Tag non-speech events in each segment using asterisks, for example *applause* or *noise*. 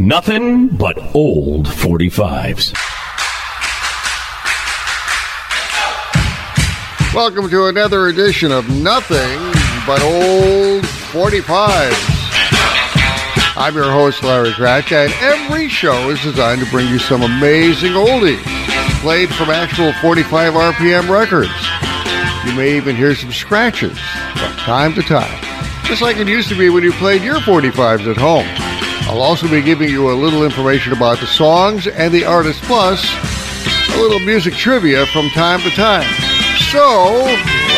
Nothing but old 45s. Welcome to another edition of Nothing But Old 45s. I'm your host, Larry Cratch, and every show is designed to bring you some amazing oldies played from actual 45 RPM records. You may even hear some scratches from time to time, just like it used to be when you played your 45s at home. I'll also be giving you a little information about the songs and the artist, plus a little music trivia from time to time. So,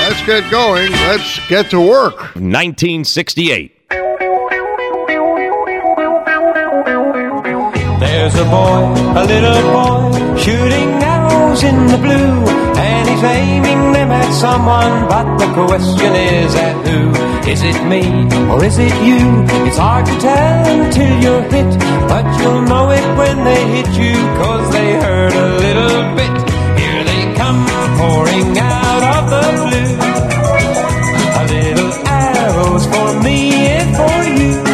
let's get going. Let's get to work. 1968. There's a boy, a little boy, shooting arrows in the blue, and he's aiming them at someone, but the question is at who? Is it me or is it you? It's hard to tell until you're hit, but you'll know it when they hit you, cause they hurt a little bit. Here they come pouring out of the blue. A little arrows for me and for you.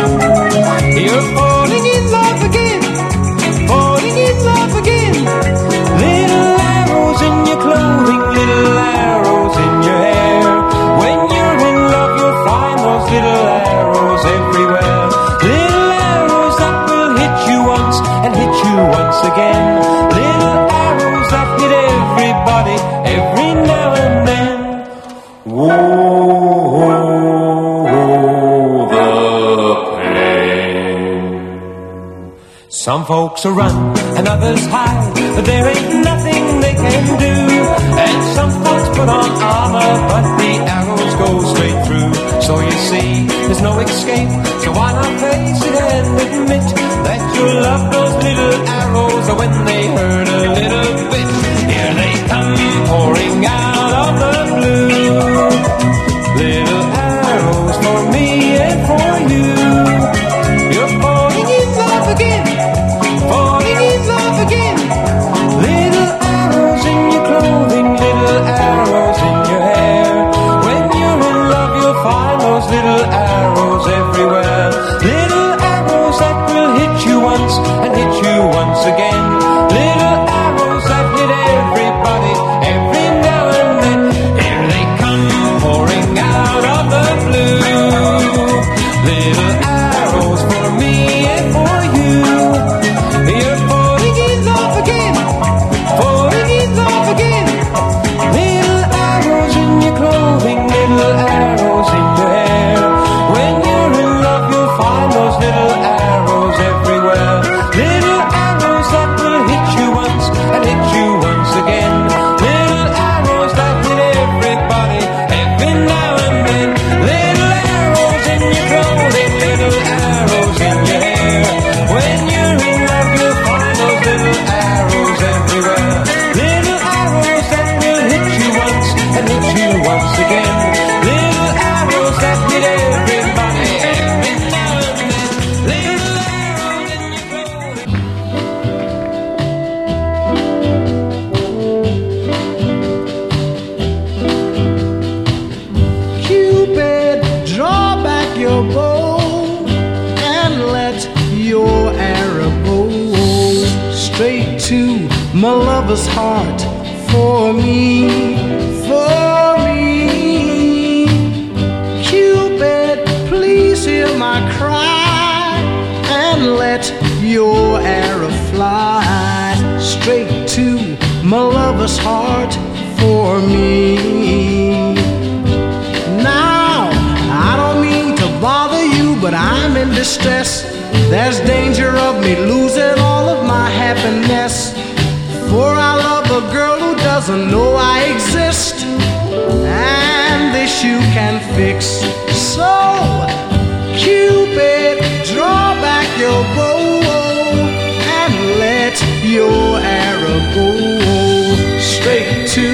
Some folks will run and others hide, but there ain't nothing bow and let your arrow go straight to my lover's heart for me, for me. Cupid, please hear my cry and let your arrow fly straight to my lover's heart for me. But I'm in distress. There's danger of me losing all of my happiness. For I love a girl who doesn't know I exist. And this you can fix. So, Cupid, draw back your bow and let your arrow go straight to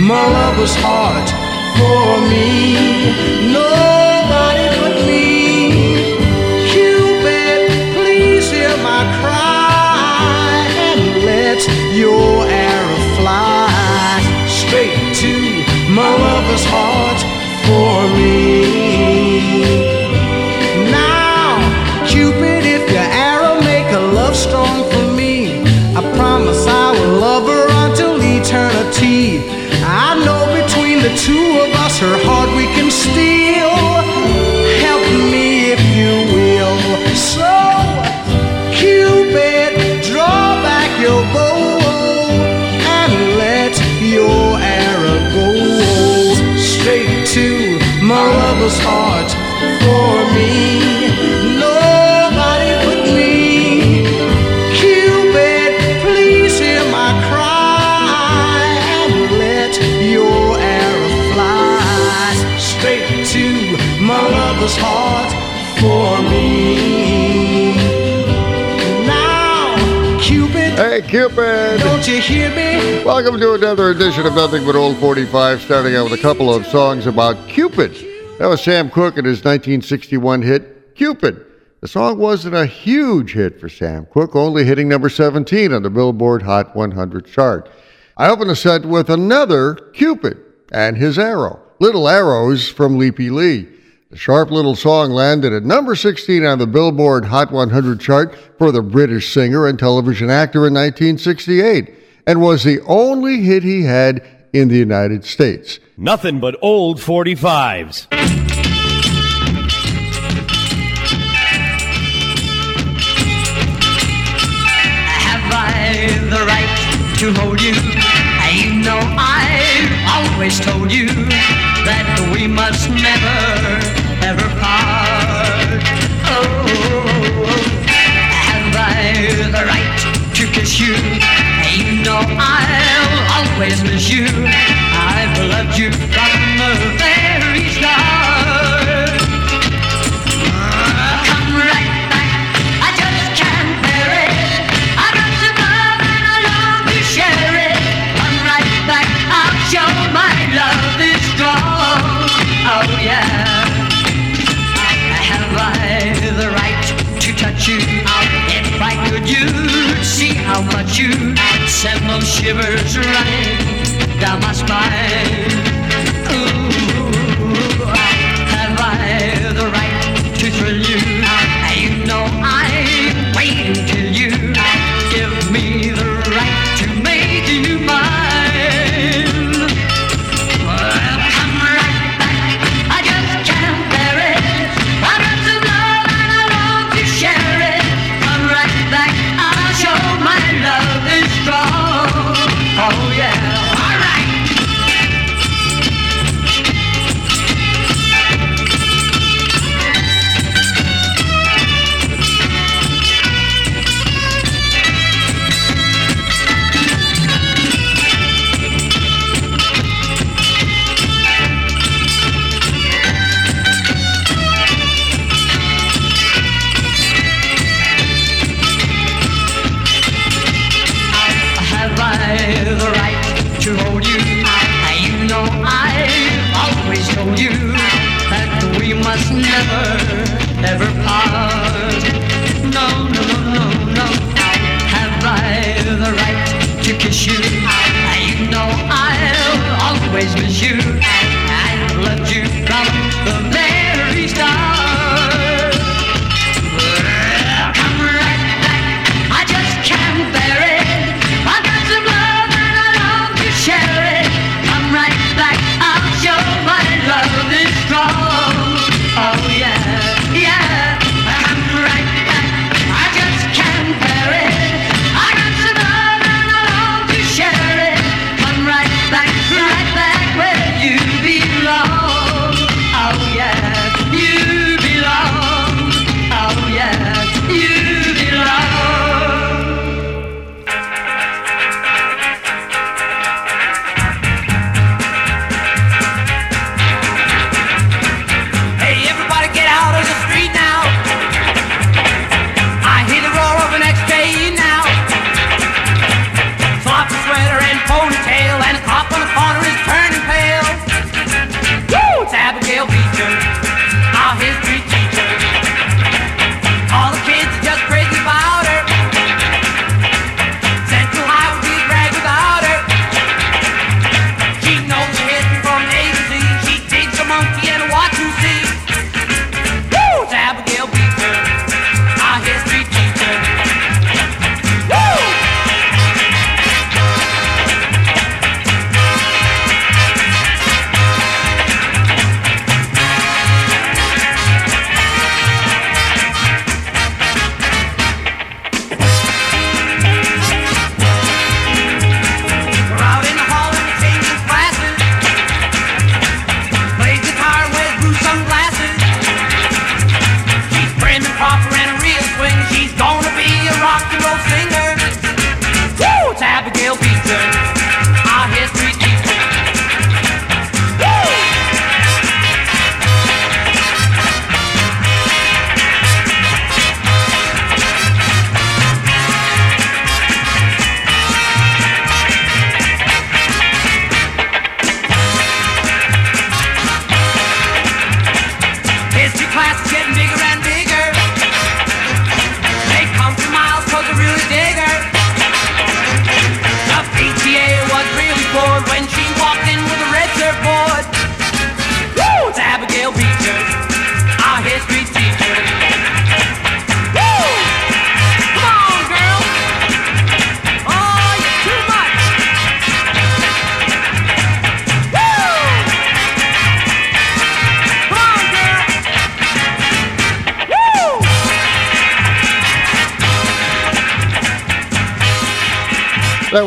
my lover's heart for me. Let your arrow fly straight to my lover's heart for me. For me. Nobody but me. Cupid, please hear my cry and let your arrow fly straight to my lover's heart for me. Now, Cupid, Hey, Cupid! don't you hear me? Welcome to another edition of Nothing But Old 45, starting out with a couple of songs about Cupid. That was Sam Cooke and his 1961 hit, Cupid. The song wasn't a huge hit for Sam Cooke, only hitting number 17 on the Billboard Hot 100 chart. I open the set with another Cupid and his arrow, Little Arrows from Leapy Lee. The sharp little song landed at number 16 on the Billboard Hot 100 chart for the British singer and television actor in 1968 and was the only hit he had in the United States. Nothing but old 45s. Have I the right to hold you? You know I've always told you that we must never ever part. Oh, have I the right to kiss you? You know I'll always miss you. I've loved you from the very start. Come right back. I just can't bear it. I got some love and I long to share it. Come right back. I'll show my love is strong. Oh yeah. Have I the right to touch you? If I could, you'd see how much you send those shivers running down my spine.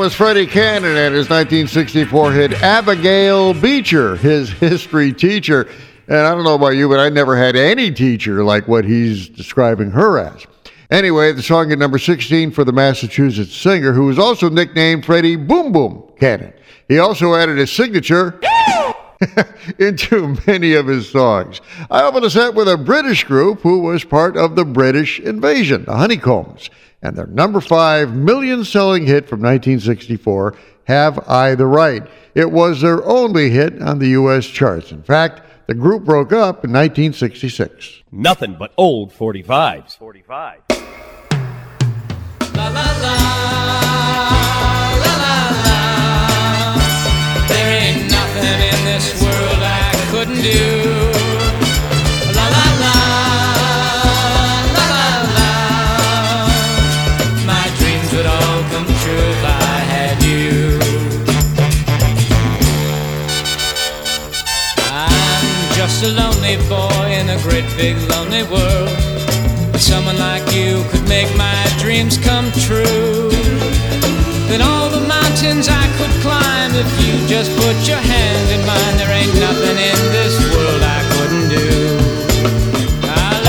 Was Freddy Cannon and his 1964 hit Abigail Beecher, his *laughs* history teacher. And I don't know about you, but I never had any teacher like what he's describing her as. Anyway, the song at number 16 for the Massachusetts singer, who was also nicknamed Freddy Boom Boom Cannon. He also added his signature *laughs* into many of his songs. I opened the set with a British group who was part of the British invasion, the Honeycombs and their number five million selling hit from 1964, Have I the Right? It was their only hit on the U.S. charts. In fact, the group broke up in 1966. Nothing but old 45s. 45. La la la, la la la. There ain't nothing in this world I couldn't do. Great big lonely world. But someone like you could make my dreams come true. Then all the mountains I could climb if you just put your hand in mine. There ain't nothing in this world I couldn't do. Ah,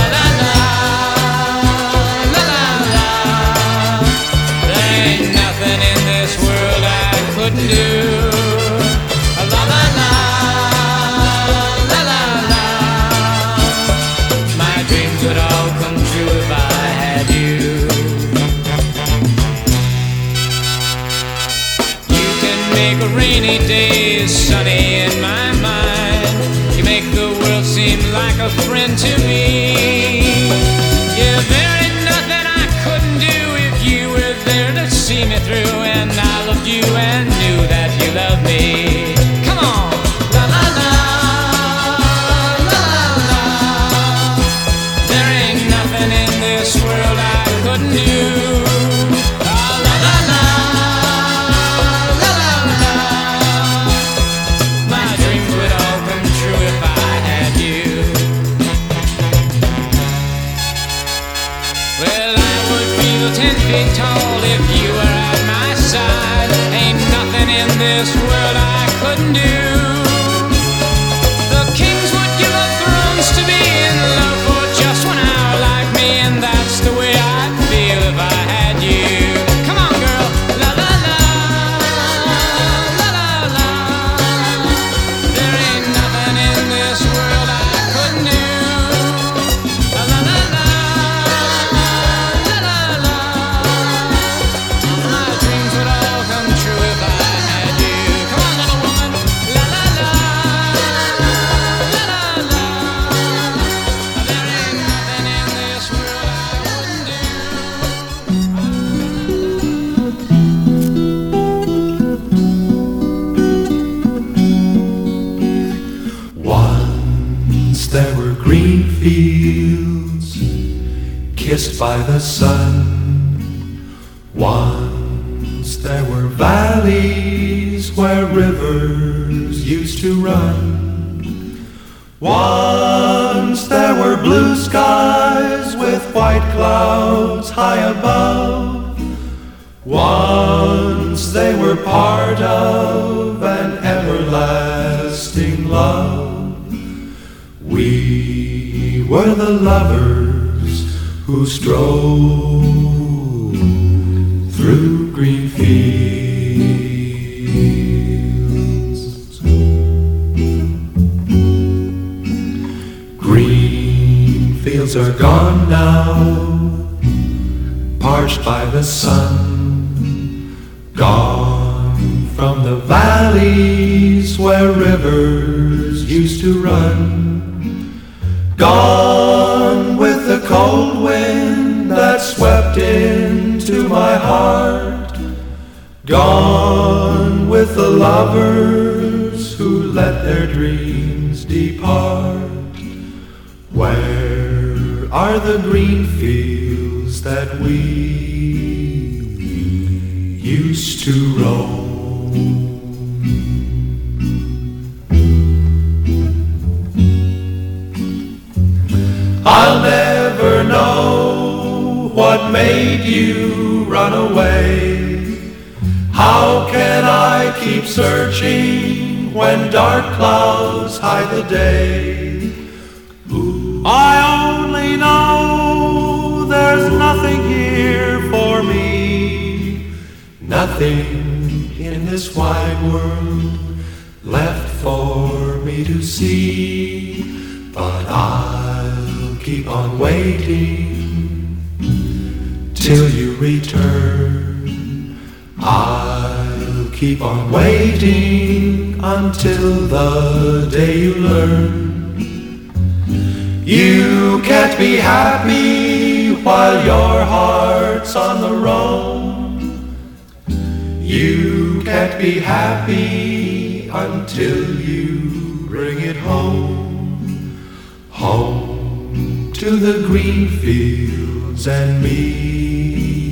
a friend to me. Yeah, there ain't nothing I couldn't do if you were there to see me through. By the sun. Once there were valleys where rivers used to run. Once there were blue skies with white clouds high above. Once they were part of an everlasting love. We were the lovers who strove through green fields. Green fields are gone now, parched by the sun. Gone from the valleys where rivers used to run. Gone with cold wind that swept into my heart. Gone with the lovers who let their dreams depart. Where are the green fields that we used to roam? What made you run away. How can I keep searching when dark clouds hide the day? I only know there's nothing here for me, nothing in this wide world left for me to see. But I'll keep on waiting till you return. I'll keep on waiting until the day you learn. You can't be happy while your heart's on the run. You can't be happy until you bring it home. Home to the green fields and me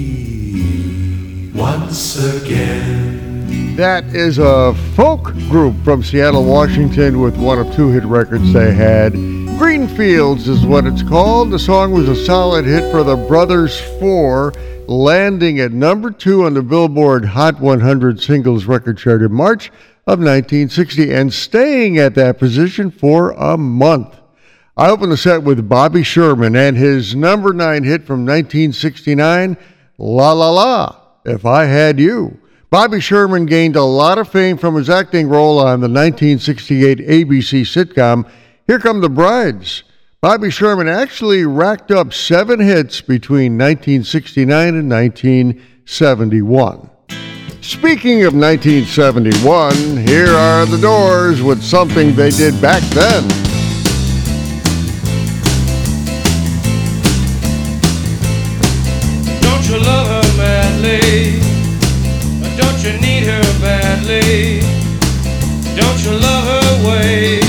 once again. That is a folk group from Seattle, Washington, with one of two hit records they had. Greenfields is what it's called. The song was a solid hit for the Brothers Four, landing at number two on the Billboard Hot 100 singles record chart in March of 1960 and staying at that position for a month. I opened the set with Bobby Sherman and his number nine hit from 1969, La La La, If I Had You. Bobby Sherman gained a lot of fame from his acting role on the 1968 ABC sitcom Here Come the Brides. Bobby Sherman actually racked up seven hits between 1969 and 1971. Speaking of 1971, here are the Doors with something they did back then. Don't you need her badly? Don't you love her ways?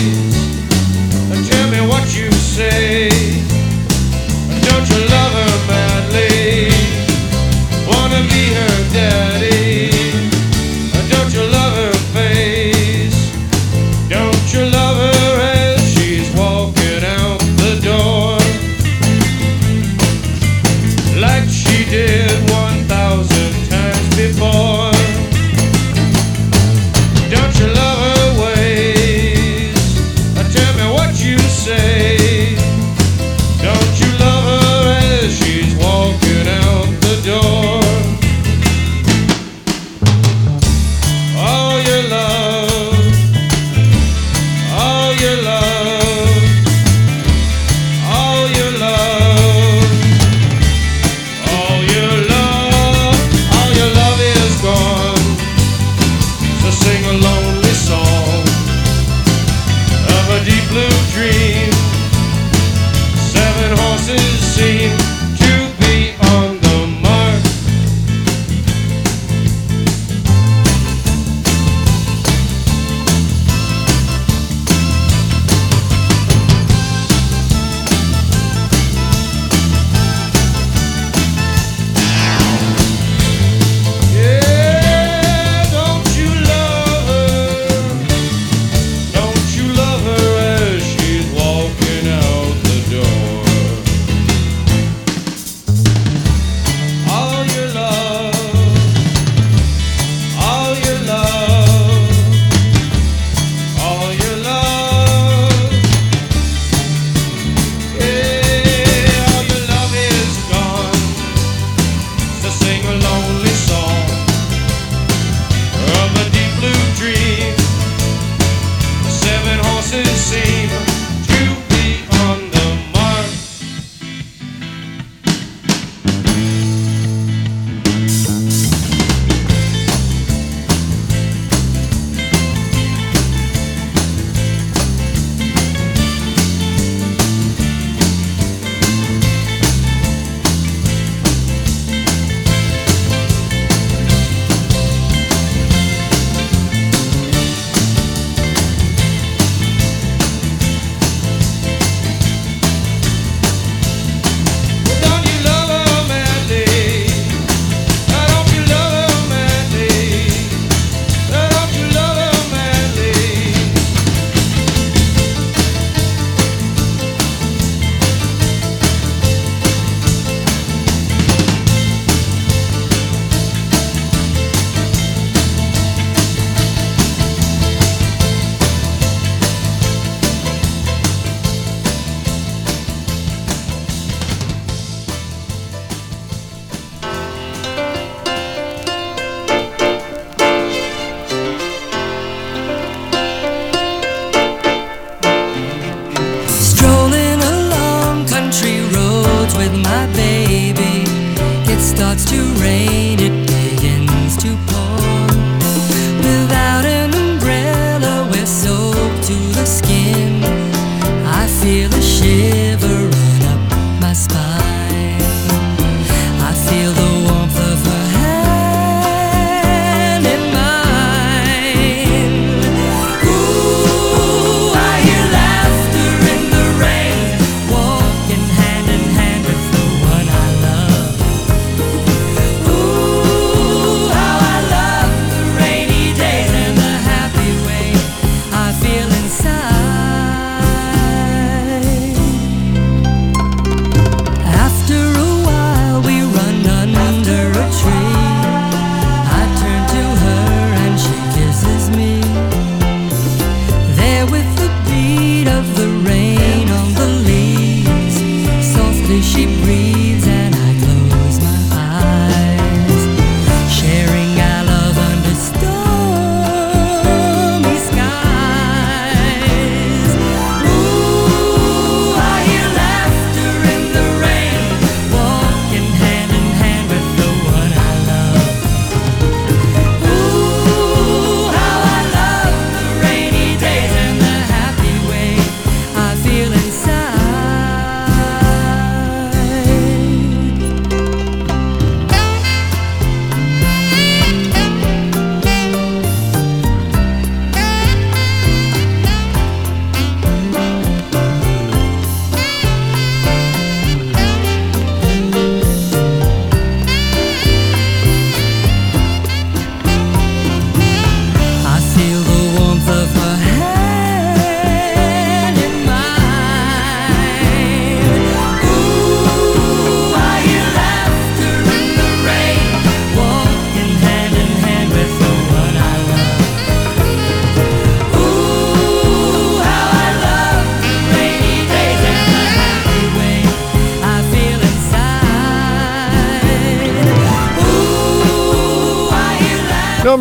starts to rain, it begins to pour.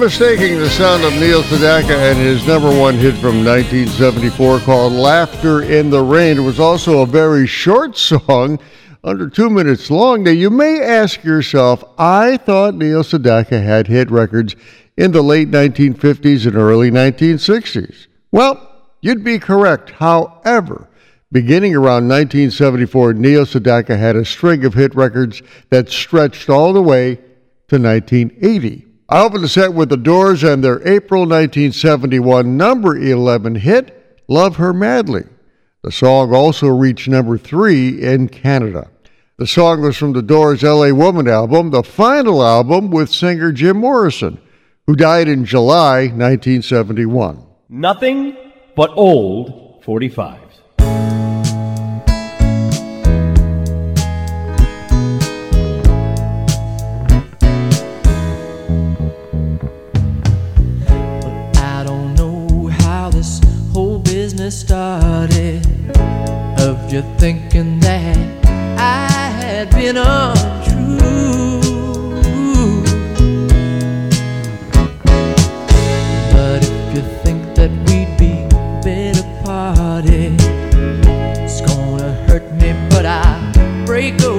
Mistaking the sound of Neil Sedaka and his number one hit from 1974 called Laughter in the Rain. It was also a very short song, under two minutes long. Now, you may ask yourself, I thought Neil Sedaka had hit records in the late 1950s and early 1960s. Well, you'd be correct. However, beginning around 1974, Neil Sedaka had a string of hit records that stretched all the way to 1980. I opened the set with The Doors and their April 1971 number 11 hit, Love Her Madly. The song also reached number three in Canada. The song was from The Doors' LA Woman album, the final album with singer Jim Morrison, who died in July 1971. Nothing but old 45. Started of you thinking that I had been untrue. But if you think that we'd be better parted, it's gonna hurt me, but I break away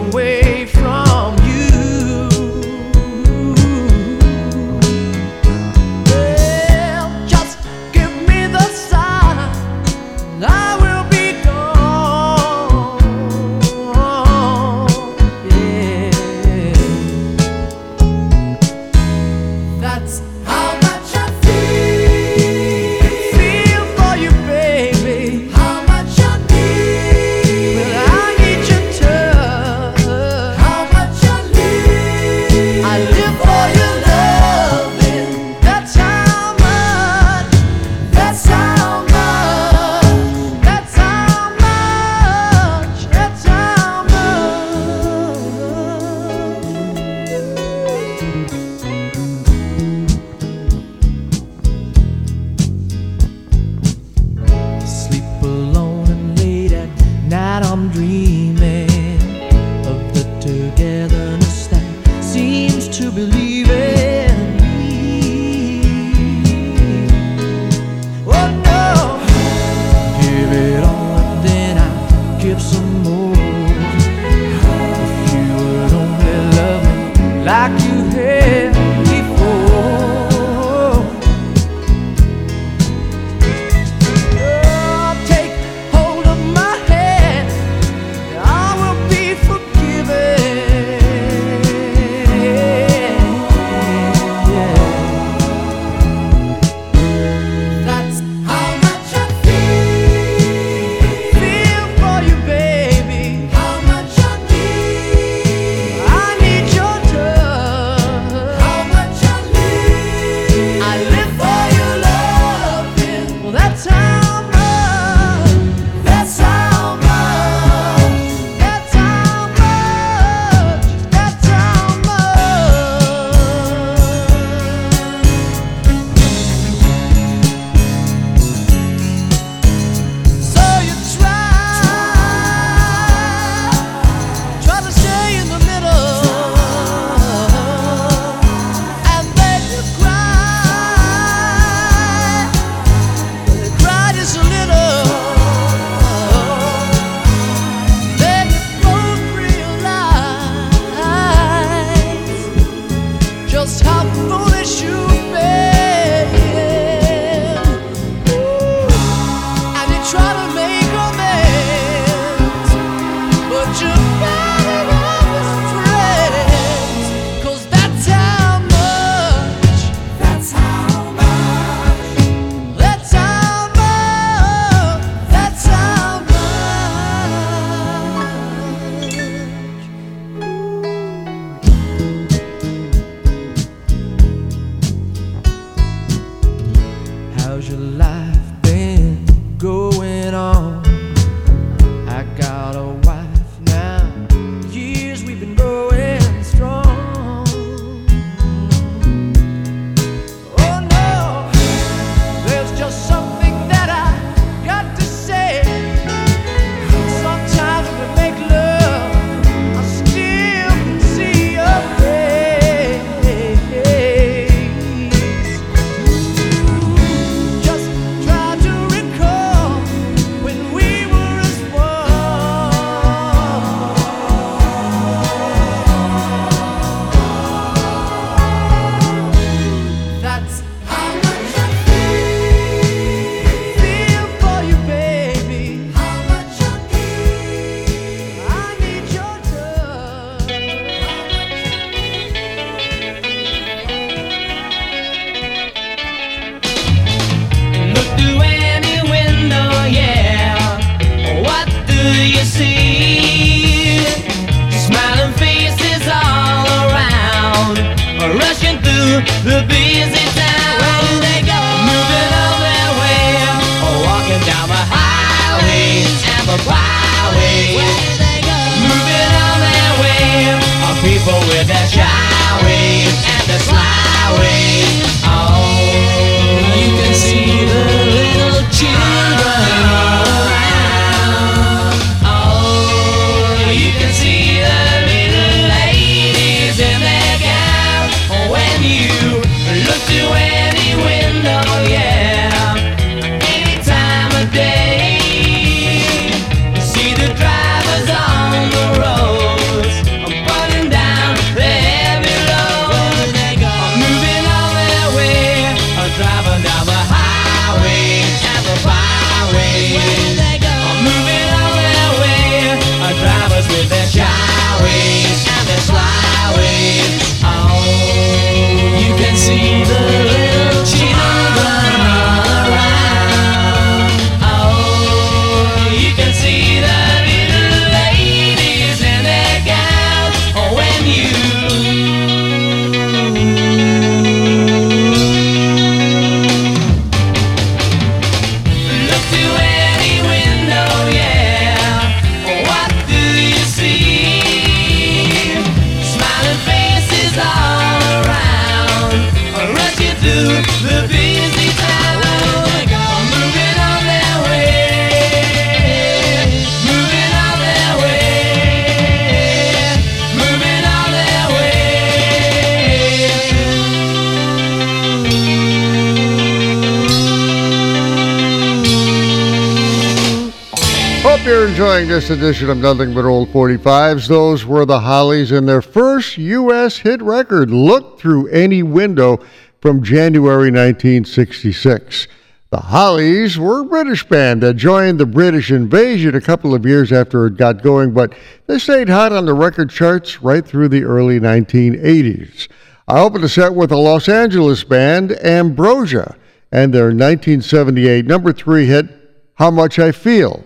this edition of Nothing But Old 45s. Those were the Hollies and their first U.S. hit record, Look Through Any Window, from January 1966. The Hollies were a British band that joined the British invasion a couple of years after it got going, but they stayed hot on the record charts right through the early 1980s. I opened the set with a Los Angeles band, Ambrosia, and their 1978 number three hit, How Much I Feel.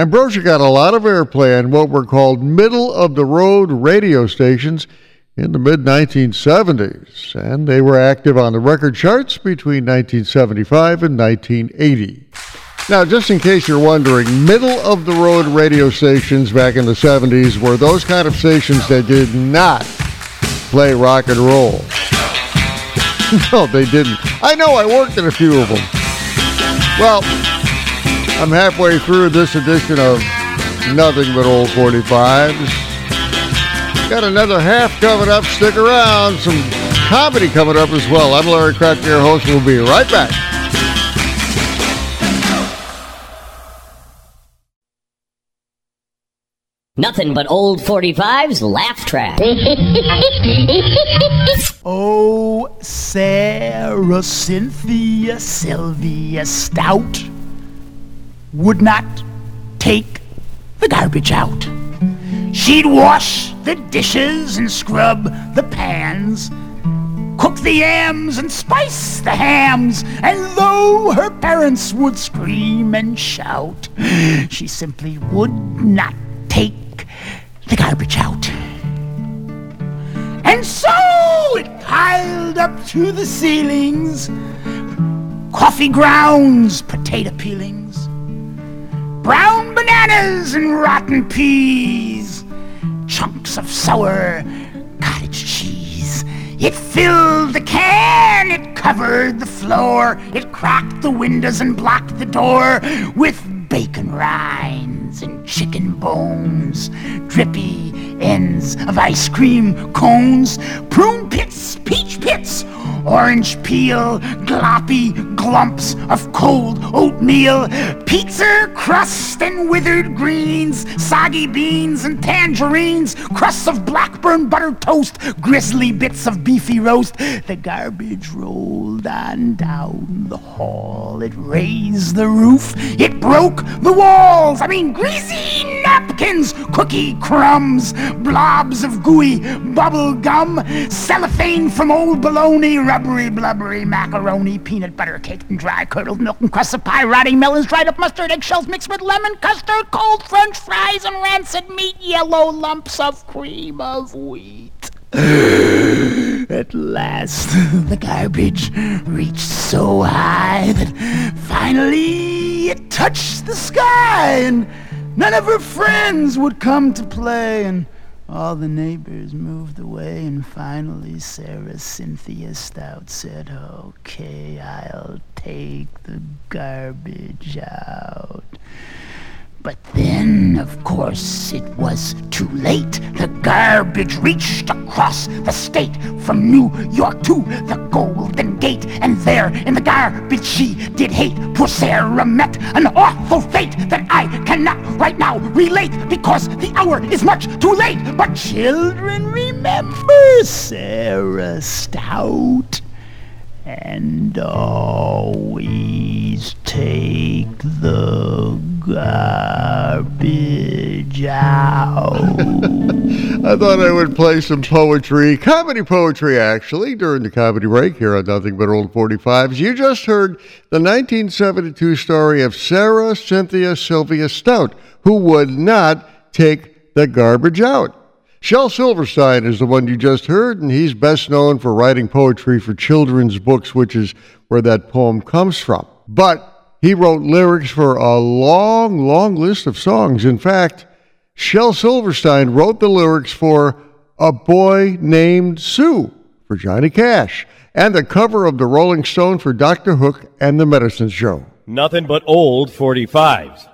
Ambrosia got a lot of airplay on what were called middle of the road radio stations in the mid 1970s, and they were active on the record charts between 1975 and 1980. Now, just in case you're wondering, middle of the road radio stations back in the 70s were those kind of stations that did not play rock and roll. *laughs* no, they didn't. I know, I worked in a few of them. Well, I'm halfway through this edition of Nothing But Old 45s. Got another half coming up. Stick around. Some comedy coming up as well. I'm Larry Kraft, your host. We'll be right back. Nothing but old 45's laugh track. *laughs* oh, Sarah Cynthia Sylvia Stout would not take the garbage out. She'd wash the dishes and scrub the pans, cook the yams and spice the hams, and though her parents would scream and shout, she simply would not take the garbage out. And so it piled up to the ceilings coffee grounds, potato peelings, brown bananas and rotten peas, chunks of sour cottage cheese. It filled the can, it covered the floor, it cracked the windows and blocked the door with bacon rinds and chicken bones, drippy ends of ice cream cones, prune pits, peach pits, orange peel, gloppy glumps of cold oatmeal, pizza crust and withered greens, soggy beans and tangerines, crusts of blackburn butter toast, grisly bits of beefy roast. The garbage rolled on down the hall. It raised the roof. It broke the walls. I mean, greasy napkins, cookie crumbs, blobs of gooey bubble gum, cellophane from old bologna, rubbery, blubbery macaroni, peanut butter cake and dry curdled milk and crusts of pie, rotting melons, dried up mustard, eggshells mixed with lemon custard, cold French fries and rancid meat, yellow lumps of cream of wheat. *gasps* At last, the garbage reached so high that finally it touched the sky, and none of her friends would come to play, and all the neighbors moved away, and finally Sarah Cynthia Stout said, Okay, I'll take the garbage out. But then, of course, it was too late. The garbage reached across the state from New York to the Golden Gate. And there in the garbage she did hate. Poor Sarah met an awful fate that I cannot right now relate because the hour is much too late. But children, remember Sarah Stout. And always take the garbage out. *laughs* I thought I would play some poetry, comedy poetry actually, during the comedy break here on Nothing But Old 45s. You just heard the 1972 story of Sarah Cynthia Sylvia Stout, who would not take the garbage out. Shel Silverstein is the one you just heard, and he's best known for writing poetry for children's books, which is where that poem comes from. But he wrote lyrics for a long, long list of songs. In fact, Shel Silverstein wrote the lyrics for A Boy Named Sue for Johnny Cash and the cover of the Rolling Stone for Dr. Hook and the Medicine Show. Nothing but old 45s.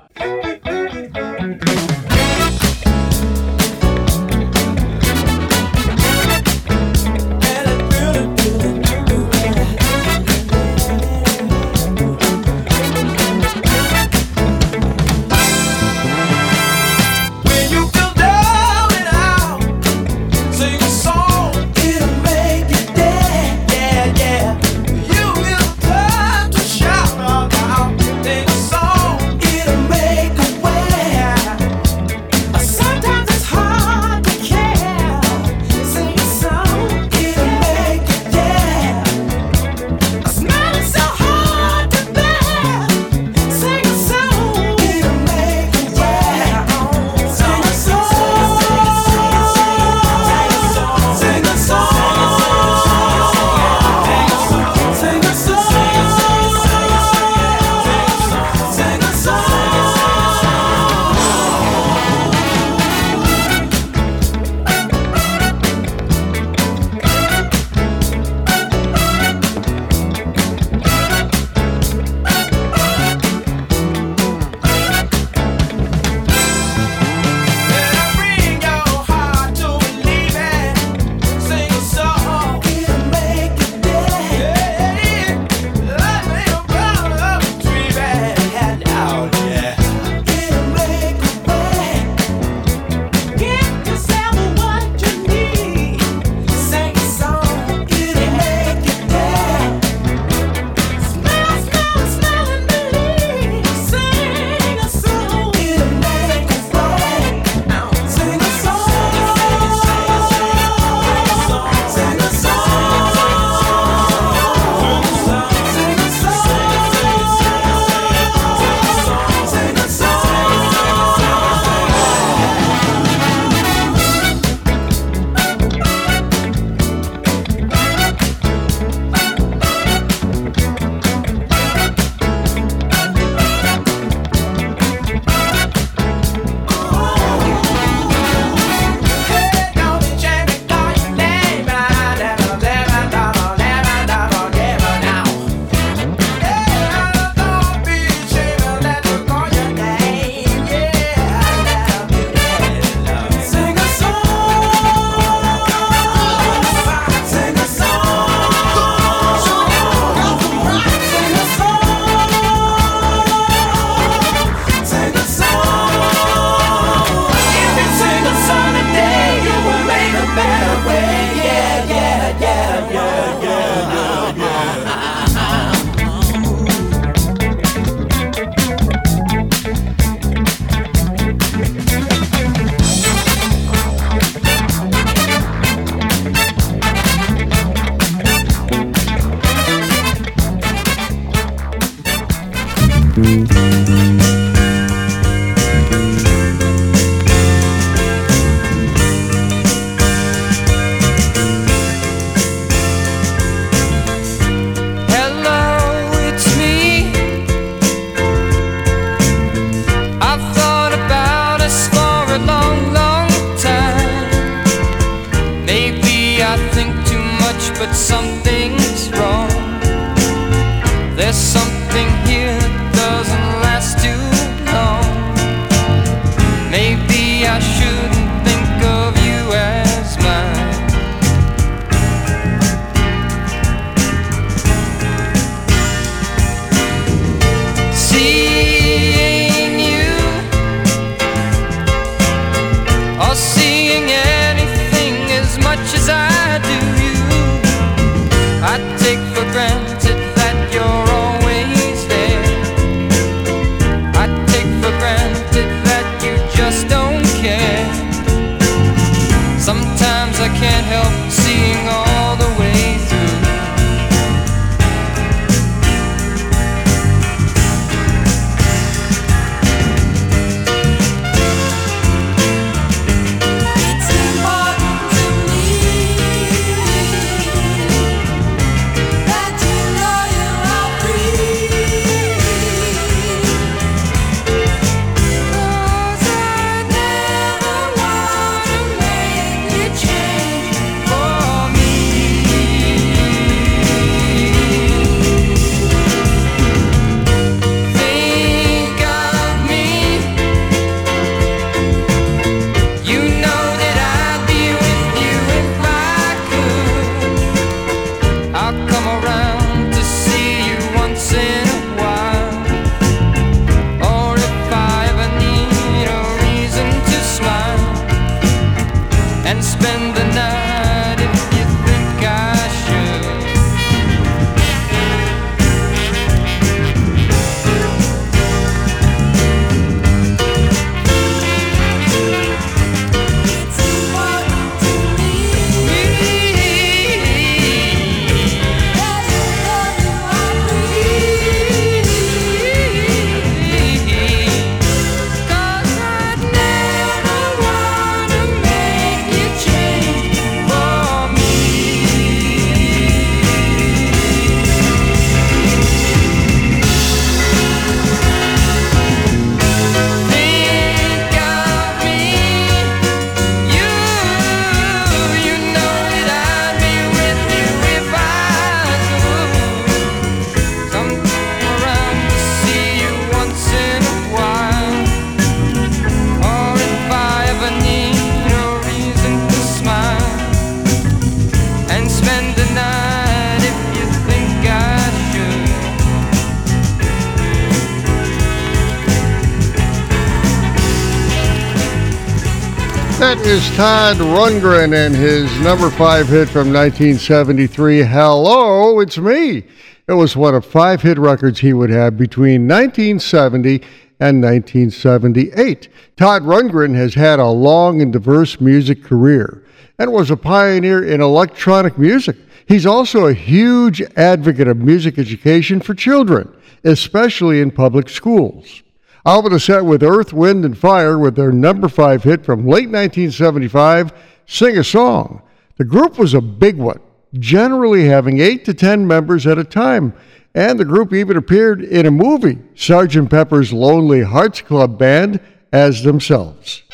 Todd Rundgren and his number five hit from 1973, Hello, It's Me. It was one of five hit records he would have between 1970 and 1978. Todd Rundgren has had a long and diverse music career and was a pioneer in electronic music. He's also a huge advocate of music education for children, especially in public schools. Alvin set with Earth, Wind, and Fire with their number five hit from late 1975, Sing a Song. The group was a big one, generally having eight to ten members at a time, and the group even appeared in a movie, Sgt. Pepper's Lonely Hearts Club Band, as themselves.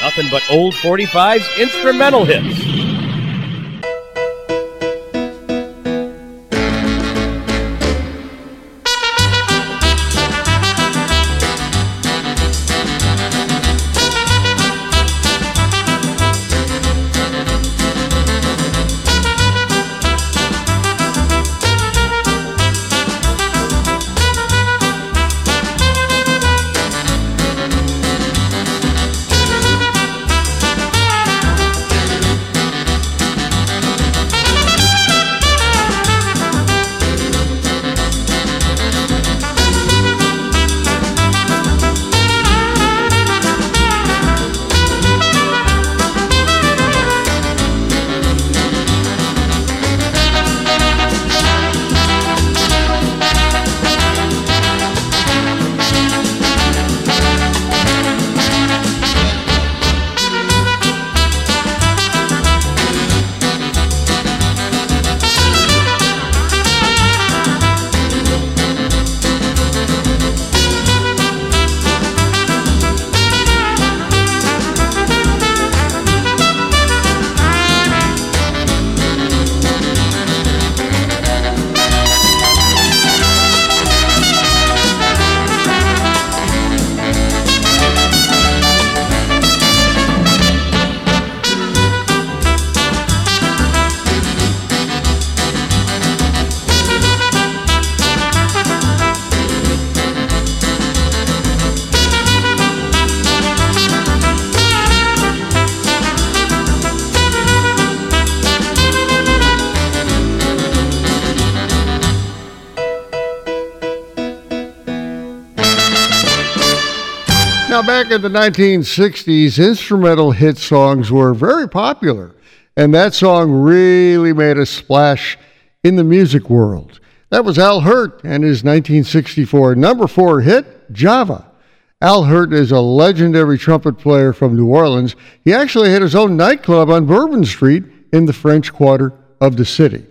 Nothing but old 45's instrumental hits. Now, back in the 1960s, instrumental hit songs were very popular, and that song really made a splash in the music world. That was Al Hirt and his 1964 number four hit, Java. Al Hirt is a legendary trumpet player from New Orleans. He actually had his own nightclub on Bourbon Street in the French Quarter of the city.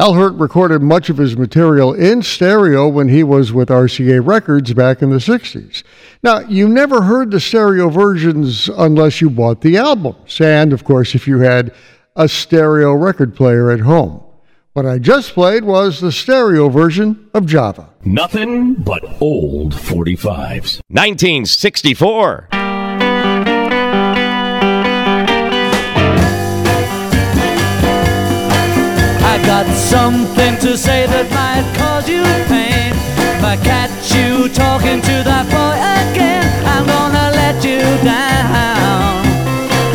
Al Hirt recorded much of his material in stereo when he was with RCA Records back in the 60s. Now, you never heard the stereo versions unless you bought the albums, and of course, if you had a stereo record player at home. What I just played was the stereo version of Java. Nothing but old 45s. 1964. Got something to say that might cause you pain. If I catch you talking to that boy again, I'm gonna let you down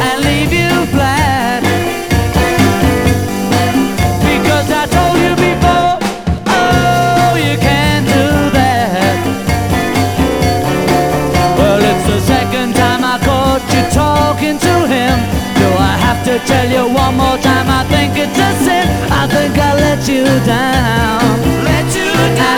and leave you flat. Because I told you before, oh, you can't do that. Well, it's the second time I caught you talking to him. Do I have to tell you one more time? Let you down. Let you down.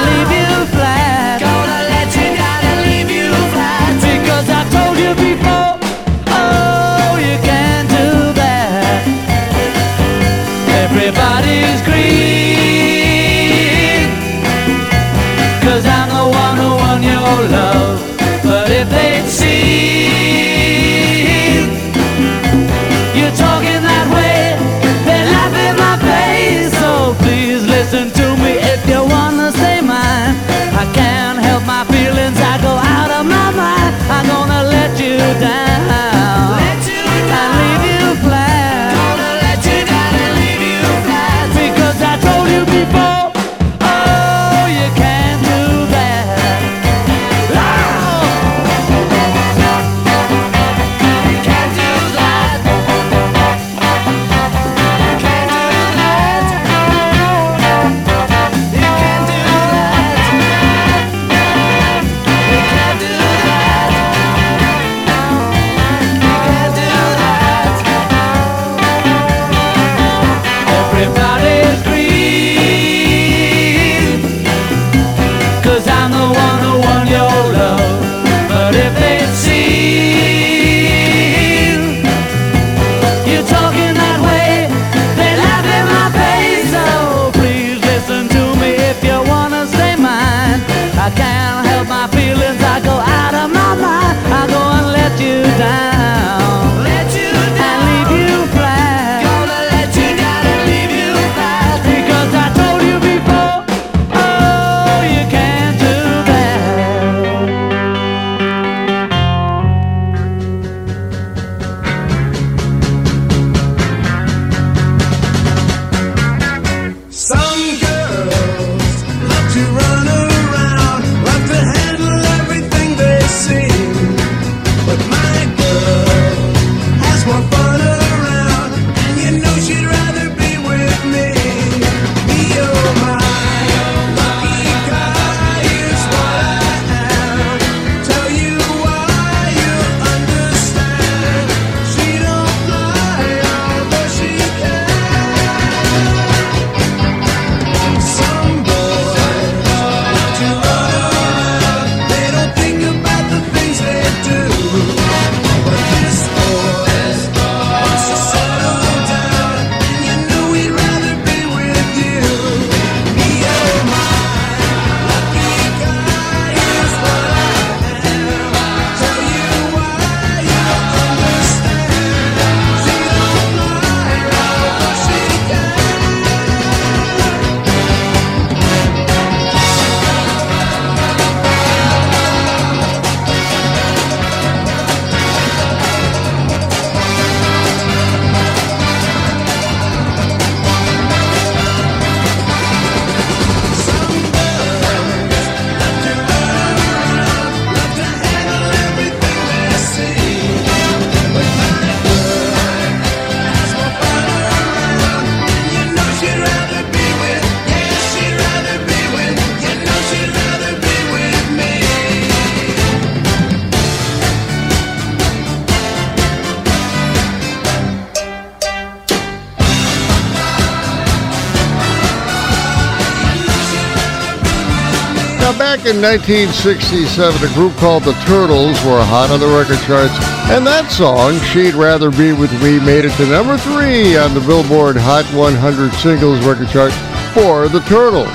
In 1967, a group called the Turtles were hot on the record charts, and that song, She'd Rather Be With Me, made it to number three on the Billboard Hot 100 Singles record chart for the Turtles.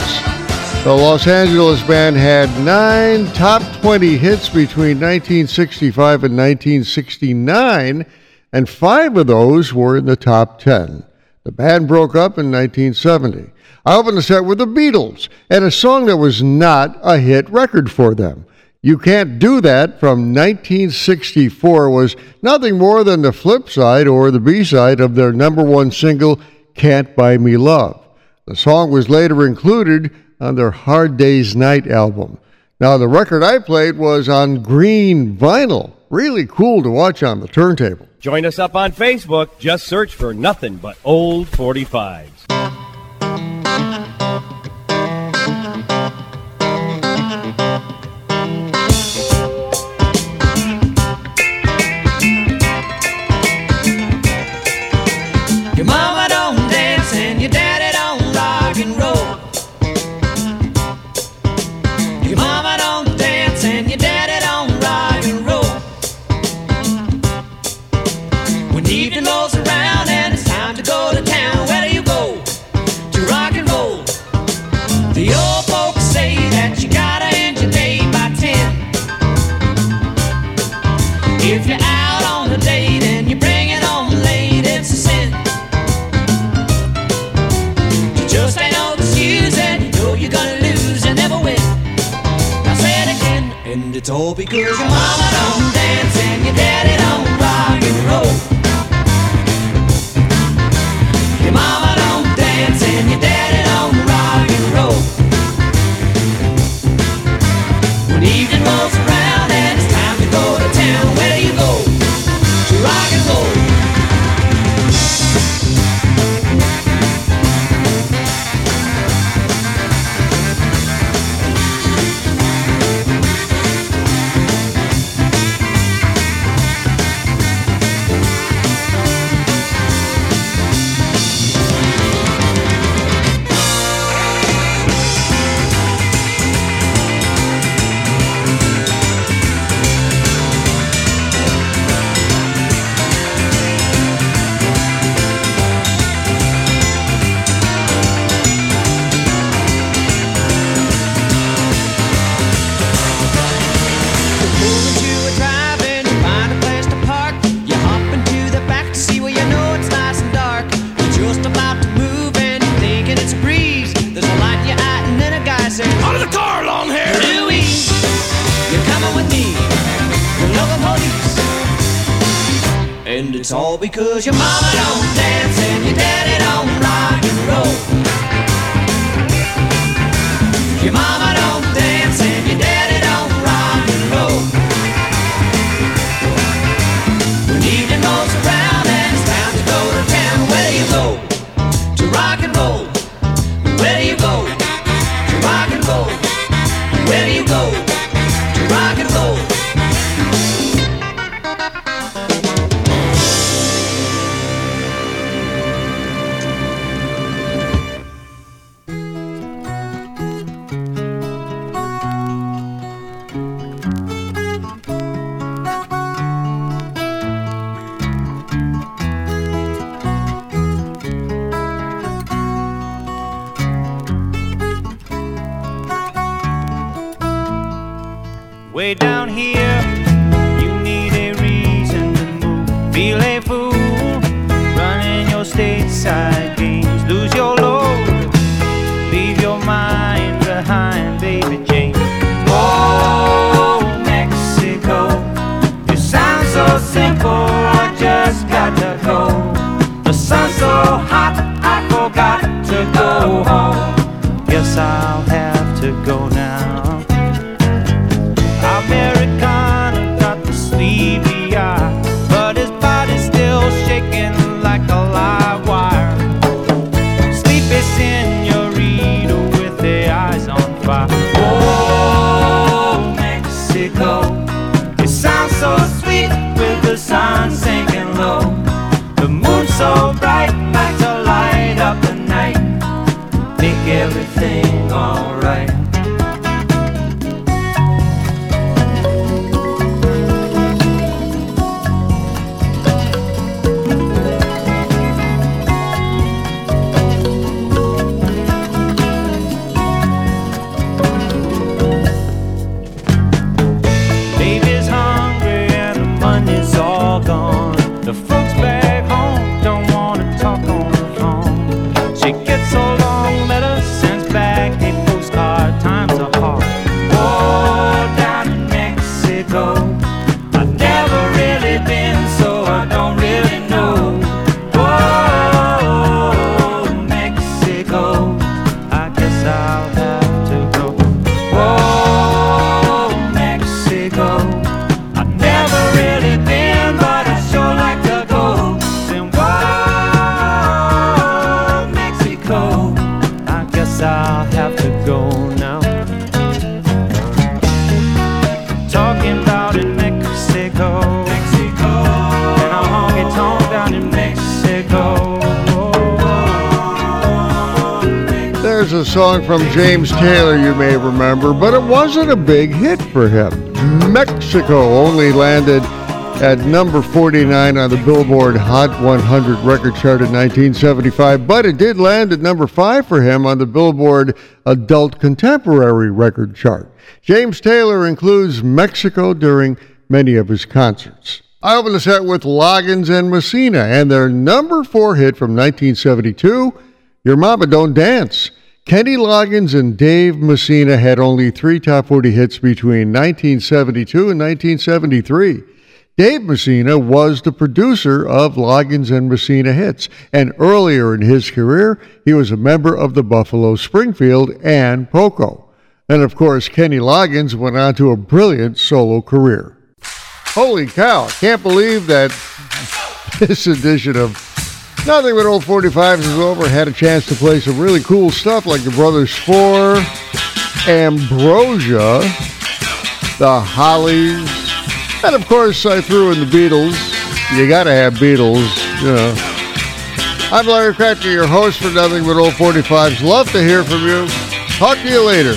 The Los Angeles band had nine top 20 hits between 1965 and 1969, and five of those were in the top 10. The band broke up in 1970. I opened the set with the Beatles and a song that was not a hit record for them. You Can't Do That from 1964 was nothing more than the flip side or the B side of their number one single, Can't Buy Me Love. The song was later included on their Hard Day's Night album. Now, the record I played was on green vinyl. Really cool to watch on the turntable. Join us up on Facebook. Just search for nothing but old 45s. Thank you. All because your mama don't Way down here, you need a reason to move. Feel a fool, running your stateside games. Lose your load, leave your mind behind, baby Jane. Oh, Mexico, you sound so simple, I just got to go. The sun's so hot, I forgot to go home. Guess I'll song from James Taylor you may remember, but it wasn't a big hit for him. Mexico only landed at number 49 on the Billboard Hot 100 record chart in 1975, but it did land at number 5 for him on the Billboard Adult Contemporary record chart. James Taylor includes Mexico during many of his concerts. I open the set with Loggins and Messina and their number 4 hit from 1972, Your Mama Don't Dance. Kenny Loggins and Dave Messina had only three top 40 hits between 1972 and 1973. Dave Messina was the producer of Loggins and Messina hits, and earlier in his career, he was a member of the Buffalo Springfield and Poco. And of course, Kenny Loggins went on to a brilliant solo career. Holy cow, can't believe that *laughs* this edition of Nothing but Old 45s is over. Had a chance to play some really cool stuff like the Brothers Four, Ambrosia, the Hollies, and of course I threw in the Beatles. You gotta have Beatles, you know. I'm Larry Cracker, your host for Nothing but Old 45s. Love to hear from you. Talk to you later.